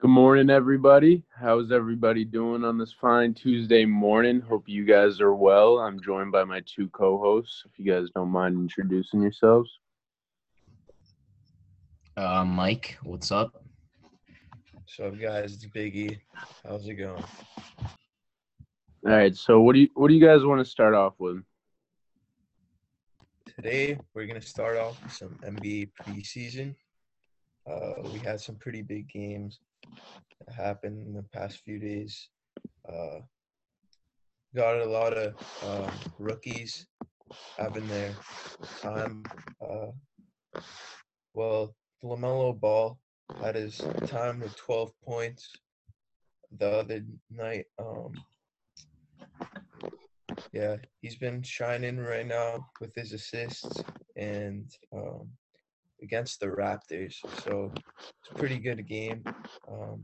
Good morning, everybody. How's everybody doing on this fine Tuesday morning? Hope you guys are well. I'm joined by my two co hosts. If you guys don't mind introducing yourselves. Uh, Mike, what's up? What's up, guys? It's Biggie. How's it going? All right, so what do you what do you guys want to start off with? Today, we're going to start off with some NBA preseason. Uh, we had some pretty big games that happened in the past few days. Uh, got a lot of uh, rookies having their time. Uh, well, LaMelo Ball had his time with 12 points the other night. Um, yeah, he's been shining right now with his assists and um, against the Raptors. So it's a pretty good game. Um,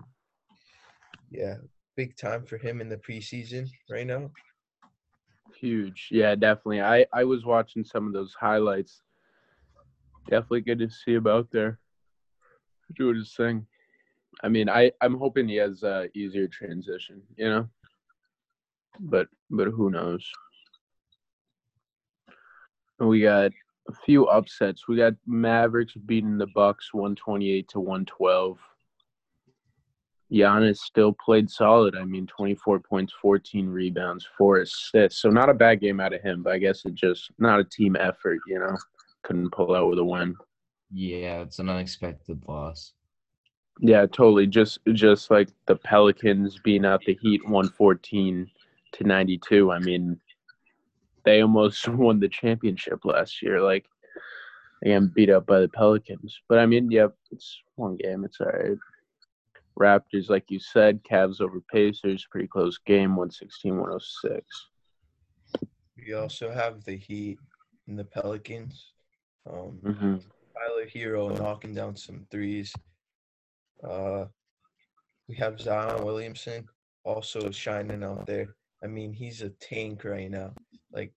yeah, big time for him in the preseason right now. Huge. Yeah, definitely. I I was watching some of those highlights. Definitely good to see him out there doing his thing. I mean, I I'm hoping he has a easier transition, you know. But but who knows? We got a few upsets. We got Mavericks beating the Bucks 128 to 112. Giannis still played solid. I mean, 24 points, 14 rebounds, four assists. So not a bad game out of him, but I guess it just not a team effort, you know. Couldn't pull out with a win. Yeah, it's an unexpected loss. Yeah, totally. Just just like the Pelicans being out the Heat 114 to 92. I mean, they almost won the championship last year. Like, again, beat up by the Pelicans. But I mean, yep, it's one game. It's all right. Raptors, like you said, Cavs over Pacers, pretty close game, 116 106. We also have the Heat and the Pelicans. Um, Mm-hmm. Tyler Herro knocking down some threes. Uh, we have Zion Williamson also shining out there. I mean, he's a tank right now. Like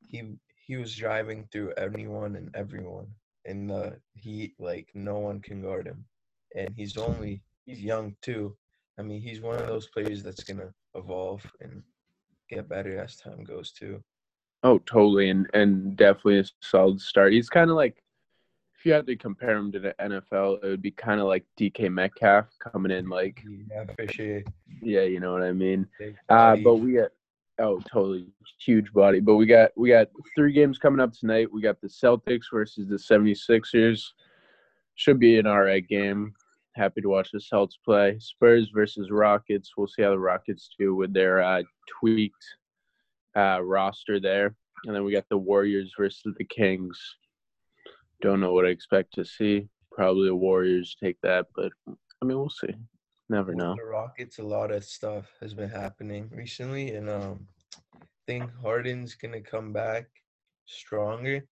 he he was driving through anyone and everyone in the uh, heat. Like no one can guard him, and he's only he's young too. I mean, he's one of those players that's gonna evolve and get better as time goes too. Oh, totally, and and definitely a solid start. He's kind of like, if you had to compare him to the NFL, it would be kind of like DK Metcalf coming in, like, Yeah, sure. yeah, you know what I mean. Uh, but we got oh, totally huge body. But we got we got three games coming up tonight. We got the Celtics versus the 76ers. Should be an alright game. Happy to watch the Celtics play. Spurs versus Rockets. We'll see how the Rockets do with their uh, tweaked uh, roster there. And then we got the Warriors versus the Kings. Don't know what I expect to see. Probably the Warriors take that, but I mean we'll see. Never know. The Rockets, a lot of stuff has been happening recently, and um, I think Harden's gonna come back stronger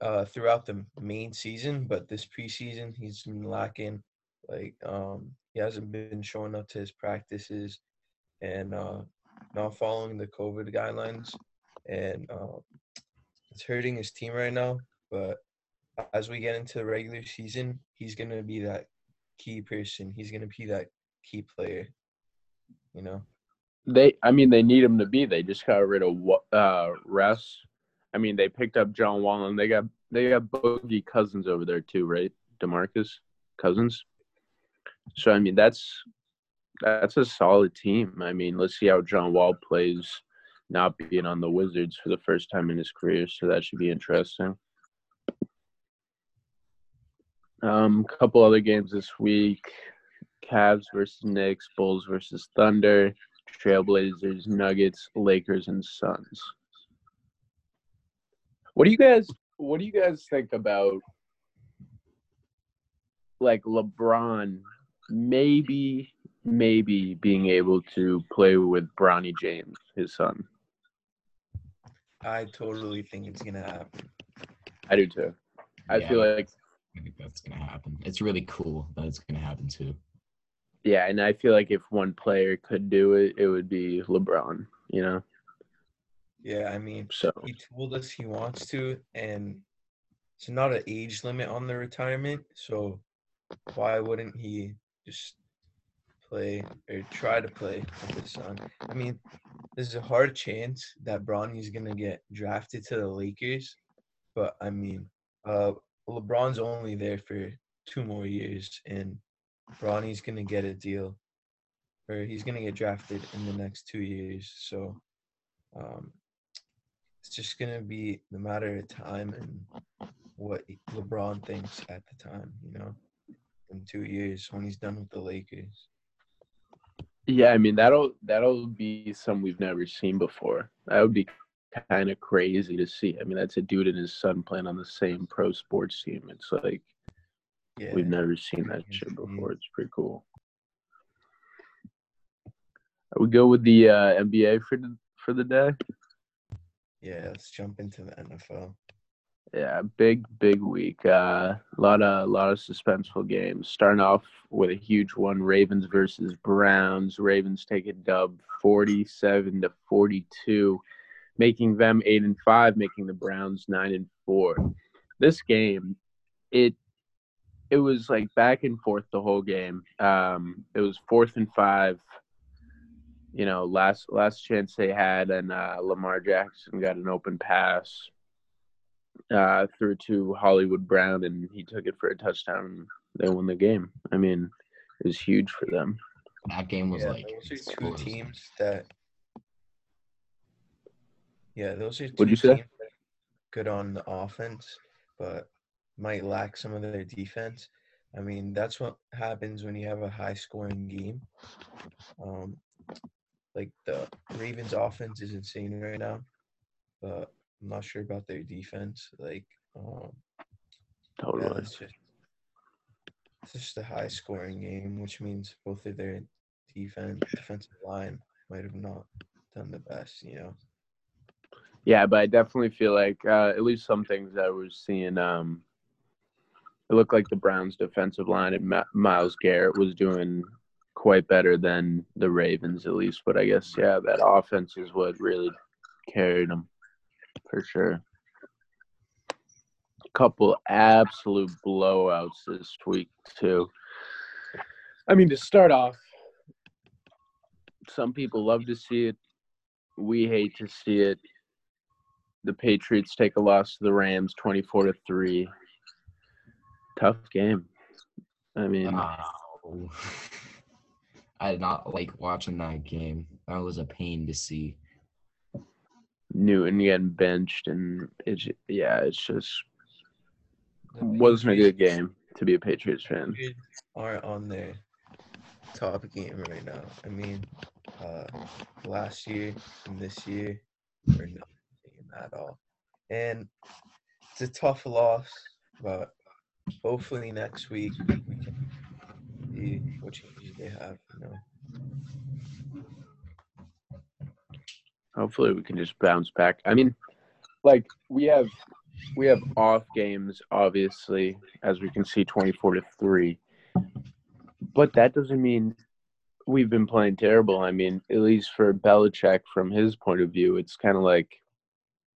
uh, throughout the main season. But this preseason, he's been lacking. Like um, he hasn't been showing up to his practices, and uh, not following the COVID guidelines, and uh, it's hurting his team right now. But as we get into the regular season, he's gonna be that key person. He's gonna be that key player. You know. They, I mean, they need him to be. They just got rid of uh, Russ. I mean, they picked up John Wall, and they got they got Boogie Cousins over there too, right? Demarcus Cousins. So I mean, that's that's a solid team. I mean, let's see how John Wall plays, not being on the Wizards for the first time in his career. So that should be interesting. Um, couple other games this week: Cavs versus Knicks, Bulls versus Thunder. Trailblazers, Nuggets, Lakers, and Suns. What do you guys what do you guys think about like LeBron maybe maybe being able to play with Bronny James, his son? I totally think it's gonna happen. I do too. I Yeah, feel like I that's gonna happen. It's really cool that it's gonna happen too. yeah, and I feel like if one player could do it, it would be LeBron, you know? Yeah, I mean, So he told us he wants to, and it's not an age limit on the retirement. So why wouldn't he just play or try to play with his son. I mean, there's a hard chance that Bronny's gonna get drafted to the Lakers, but I mean, uh, LeBron's only there for two more years, and Bronny's gonna get a deal, or he's gonna get drafted in the next two years. So, um, it's just gonna be the matter of time and what LeBron thinks at the time. You know, in two years when he's done with the Lakers. Yeah, I mean that'll that'll be some we've never seen before. That would be kind of crazy to see. I mean, that's a dude and his son playing on the same pro sports team. It's like Yeah, we've never seen that shit before. It's pretty cool. We go with the uh, NBA for the for the day. yeah. Let's jump into the NFL. Yeah, big big week. Uh, a lot of a lot of suspenseful games. Starting off with a huge one: Ravens versus Browns. Ravens take a dub, forty-seven to forty-two, making them eight and five, making the Browns nine and four. This game, it it was like back and forth the whole game. Um, it was fourth and five. You know, last last chance they had, and uh, Lamar Jackson got an open pass uh, threw to Hollywood Brown, and he took it for a touchdown. And they won the game. I mean, it was huge for them. That game was yeah, like those are two teams that. Yeah, those are 2 you teams that good on the offense, but might lack some of their defense. I mean, that's what happens when you have a high scoring game. Um, like the Ravens offense is insane right now, but I'm not sure about their defense. Like, um, yeah, Totally. it's just it's just a high scoring game, which means both of their defense defensive line might have not done the best, you know. Yeah, but I definitely feel like uh, at least some things I was seeing. Um, it looked like the Browns' defensive line and Myles Garrett was doing quite better than the Ravens, at least. But I guess yeah, that offense is what really carried them for sure. A couple absolute blowouts this week too. I mean, to start off, some people love to see it. We hate to see it the Patriots take a loss to the Rams 24 to 3. Tough game. I mean, Wow. I did not like watching that game. That was a pain to see. Newton getting benched and it's yeah, it's just wasn't a good game to be a Patriots fan. Aren't on their top game right now. I mean, uh, last year and this year are not the same at all. And it's a tough loss, but hopefully next week we can see what changes they have. You know, Hopefully we can just bounce back. I mean, like we have we have off games obviously as we can see 24 to 3. But that doesn't mean we've been playing terrible. I mean, at least for Belichick from his point of view, it's kind of like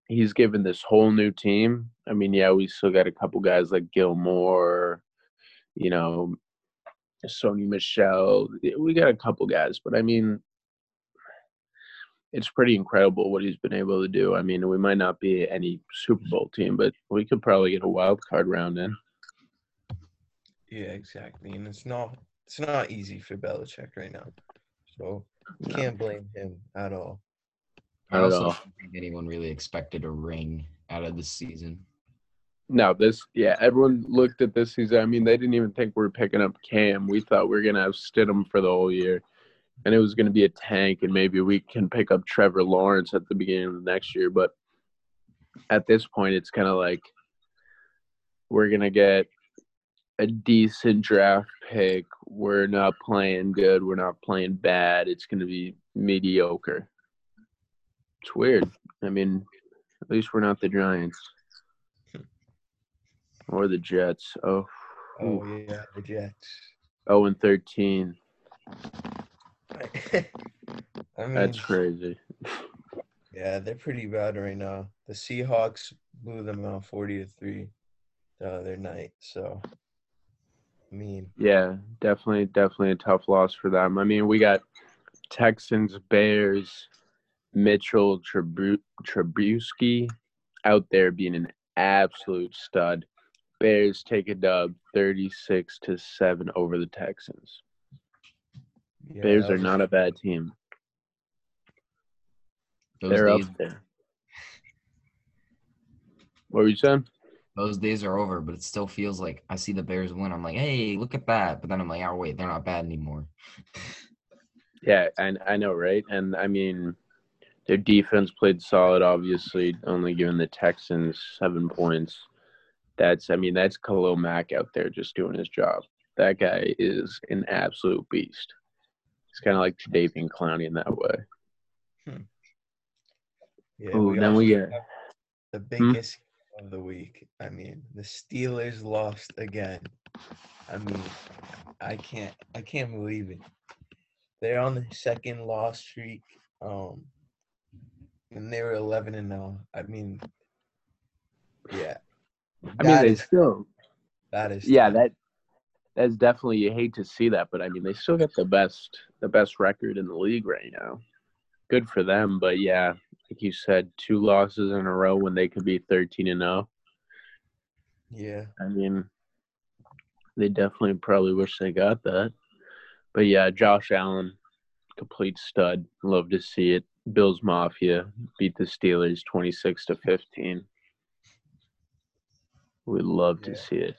he's given this whole new team. I mean, yeah, we still got a couple guys like Gilmore, you know, Sony Michel. We got a couple guys, but I mean, it's pretty incredible what he's been able to do. I mean, we might not be any Super Bowl team, but we could probably get a wild card round in. yeah, exactly. And it's not it's not easy for Belichick right now, so No. can't blame him at all. I also don't think anyone really expected a ring out of the season. No, this yeah, everyone looked at this season. I mean, they didn't even think we were picking up Cam. We thought we were gonna have Stidham for the whole year. And it was gonna be a tank and maybe we can pick up Trevor Lawrence at the beginning of the next year. But at this point it's kinda like we're gonna get a decent draft pick. We're not playing good, we're not playing bad. It's gonna be mediocre. It's weird. I mean, at least we're not the Giants. Or the Jets. Oh, Oh yeah, the Jets. oh and 13. I mean, That's crazy. yeah, they're pretty bad right now. The Seahawks blew them out forty to three the other night. So, I mean, Yeah, definitely, definitely a tough loss for them. I mean, we got Texans, Bears, Mitchell Trebu- Trubisky out there being an absolute stud. Bears take a dub, thirty-six to seven over the Texans. yeah, Bears are not a bad team. They're days, up there. What were you saying? those days are over, but it still feels like I see the Bears win. I'm like, hey, look at that. But then I'm like, oh wait, they're not bad anymore. Yeah, and I know, right? And I mean, their defense played solid. Obviously, only giving the Texans seven points. That's, I mean, that's Khalil Mack out there just doing his job. That guy is an absolute beast. It's kind of like Davian Clowney in that way. Yeah, Ooh, then we get- have the Hmm? biggest of the week. I mean, the Steelers lost again. I mean, I can't I can't believe it. They're on the second loss streak. Um and they were eleven and now. I mean yeah. I mean, they is- still, that is yeah, that that's definitely you hate to see that, but I mean, they still got the best the best record in the league right now. Good for them, but yeah, like you said, two losses in a row when they could be thirteen and oh. zero. yeah. I mean, they definitely probably wish they got that. But yeah, Josh Allen, complete stud. Love to see it. Bills Mafia beat the Steelers 26 to 15. We'd love to see it.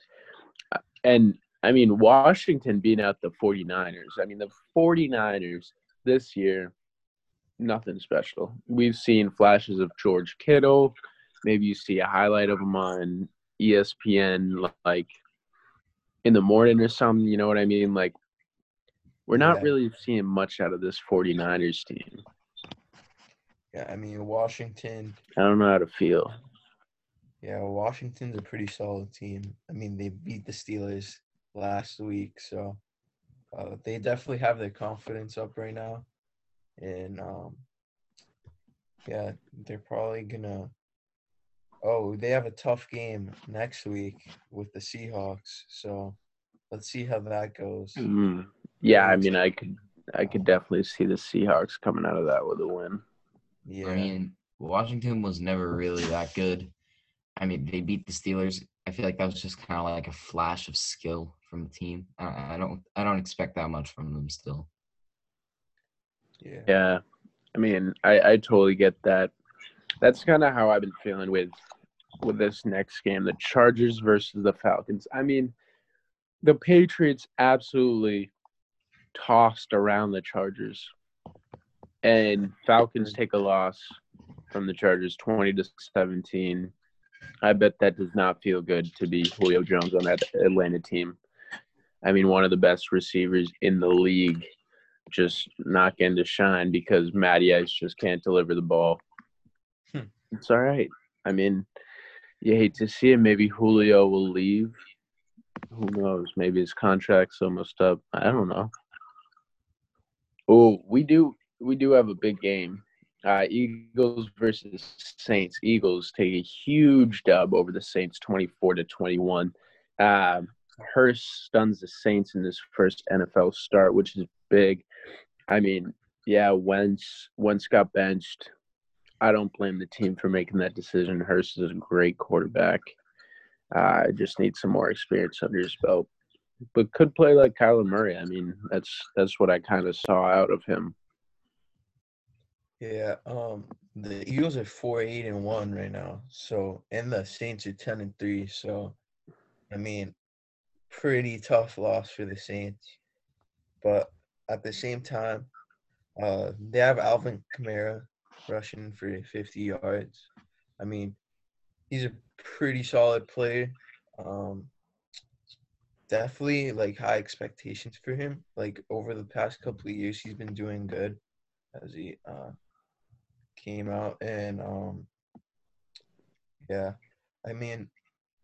Uh, And I mean, Washington beating out the 49ers. I mean, the 49ers this year, nothing special. We've seen flashes of George Kittle. Maybe you see a highlight of him on ESPN like in the morning or something, you know what I mean? Like we're not Yeah. really seeing much out of this 49ers team. Yeah, I mean Washington I don't know how to feel. Yeah, Washington's a pretty solid team. I mean, they beat the Steelers last week, so uh, they definitely have their confidence up right now. And um, yeah, they're probably gonna. Oh, they have a tough game next week with the Seahawks, so let's see how that goes. Mm. Yeah, I mean I could I could definitely see the Seahawks coming out of that with a win. Yeah, I mean, Washington was never really that good. I mean, they beat the Steelers. I feel like that was just kind of like a flash of skill from the team. I, I don't, I don't expect that much from them still. yeah, Yeah. I mean, I, I totally get that. That's kind of how I've been feeling with with this next game, the Chargers versus the Falcons. I mean, the Patriots absolutely tossed around the Chargers. And Falcons take a loss from the Chargers 20 to 17. I bet that does not feel good to be Julio Jones on that Atlanta team. I mean, one of the best receivers in the league just not getting to shine because Matty Ice just can't deliver the ball. Hmm. It's all right. I mean, you hate to see it. Maybe Julio will leave. Who knows? Maybe his contract's almost up. I don't know. Oh, we do we do have a big game. Uh, Eagles versus Saints. Eagles take a huge dub over the Saints, twenty-four to twenty-one. Um, Hurts stuns the Saints in his first NFL start, which is big. I mean, yeah, Wentz Wentz got benched. I don't blame the team for making that decision. Hurts is a great quarterback. I uh, just need some more experience under his belt, but could play like Kyler Murray. I mean, that's that's what I kind of saw out of him. Yeah. Um, the Eagles are four, eight, and one right now. So, and the Saints are ten and three. So, I mean, pretty tough loss for the Saints. But at the same time, uh, they have Alvin Kamara rushing for 50 yards. I mean, he's a pretty solid player. Um, definitely like high expectations for him. Like over the past couple of years, he's been doing good as he uh, came out and um, yeah, I mean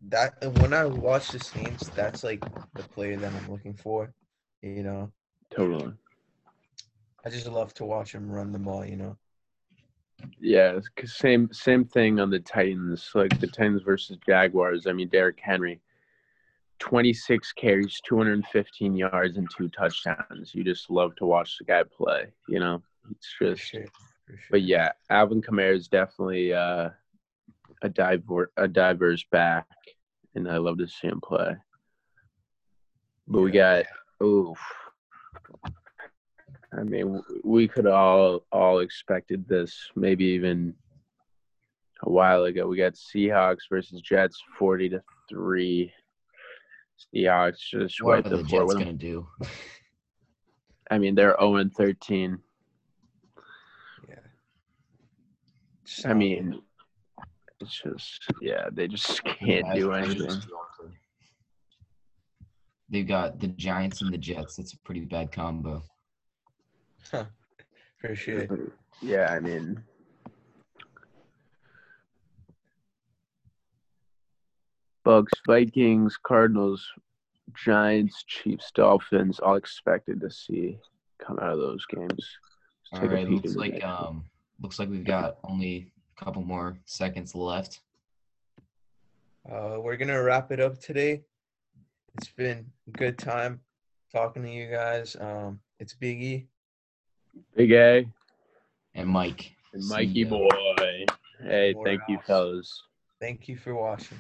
that when I watch the Saints, that's like the player that I'm looking for. You know, Totally. I just love to watch him run the ball. You know. Yeah, same same thing on the Titans, like the Titans versus Jaguars. I mean, Derrick Henry, 26 carries, 215 yards, and two touchdowns. You just love to watch the guy play. You know, it's just. Sure. But yeah, Alvin Kamara is definitely uh, a diver a diverse back, and I love to see him play. But we got oof. I mean, we could all all expected this, maybe even a while ago. We got Seahawks versus Jets, forty to three. Seahawks just What wiped the the floor Jets with them. gonna do? I mean, they're zero and thirteen. Yeah. I mean, it's just yeah, they just can't do anything. They've got the Giants and the Jets. That's a pretty bad combo. Huh. for sure. Yeah, I mean, Bucks, Vikings, Cardinals, Giants, Chiefs, Dolphins, all expected to see come out of those games. Let's All a peek looks like um looks like we've got only a couple more seconds left. Uh, we're gonna wrap it up today. It's been a good time talking to you guys. Um, it's Biggie. Big A And Mike. and Mikey boy. Hey, More thank you, house. fellas. Thank you for watching.